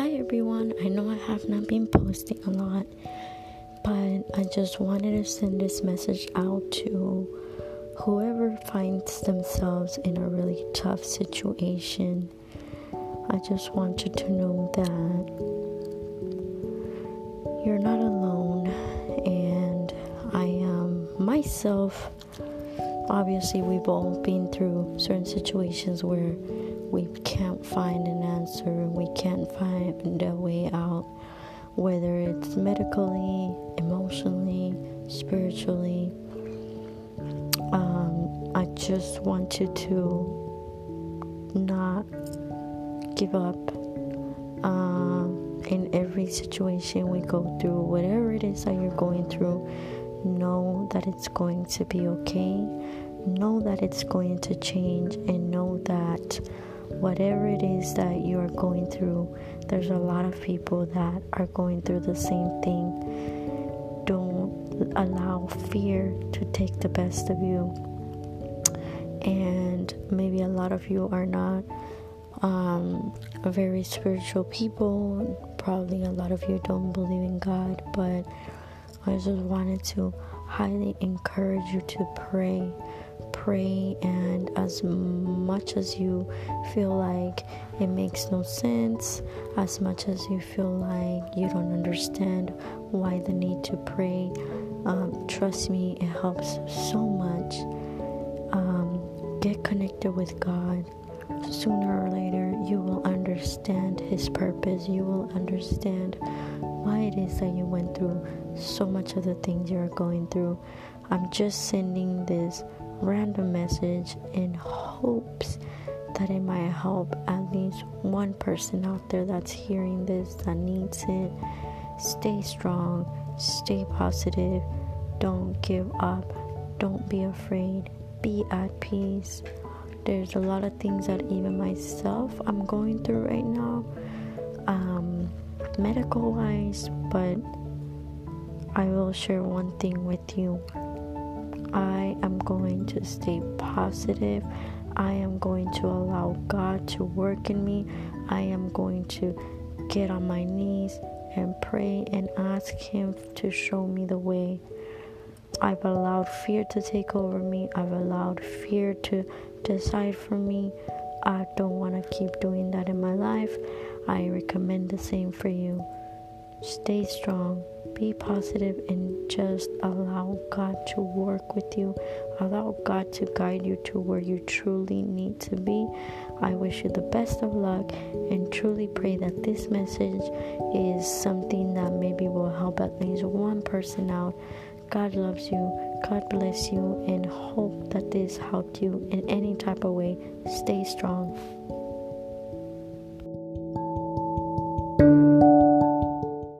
I know I have not been posting a lot, but I just wanted to send this message out to whoever finds themselves in a really tough situation. I just want you to know that you're not alone, and I am myself. Obviously, we've all been through certain situations where we can't find an answer, we can't find a way out, whether it's medically, emotionally, spiritually. Um, I just want you to not give up. Um, in every situation we go through, whatever it is that you're going through, know that it's going to be okay. Know that it's going to change, and know that whatever it is that you are going through, there's a lot of people that are going through the same thing. Don't allow fear to take the best of you. And maybe a lot of you are not um, very spiritual people. Probably a lot of you don't believe in God, but I just wanted to highly encourage you to pray pray and as much as you feel like it makes no sense as much as you feel like you don't understand why the need to pray um, trust me it helps so much. Um, get connected with god. Sooner or later you will understand his purpose. You will understand why it is that you went through so much of the things you're going through i'm just sending this random message in hopes that it might help at least one person out there that's hearing this that needs it. Stay strong, stay positive, don't give up, don't be afraid, be at peace. There's a lot of things that even myself I'm going through right now, medical wise, but I will share one thing with you. I am going to stay positive. I am going to allow God to work in me. I am going to get on my knees and pray and ask Him to show me the way. I've allowed fear to take over me. I've allowed fear to decide for me. I don't want to keep doing that in my life. I recommend the same for you. Stay strong be positive and just allow God to work with you. Allow God to guide you to where you truly need to be. I wish you the best of luck and truly pray that this message is something that maybe will help at least one person out. God loves you. God bless you and hope that this helped you in any type of way. Stay strong.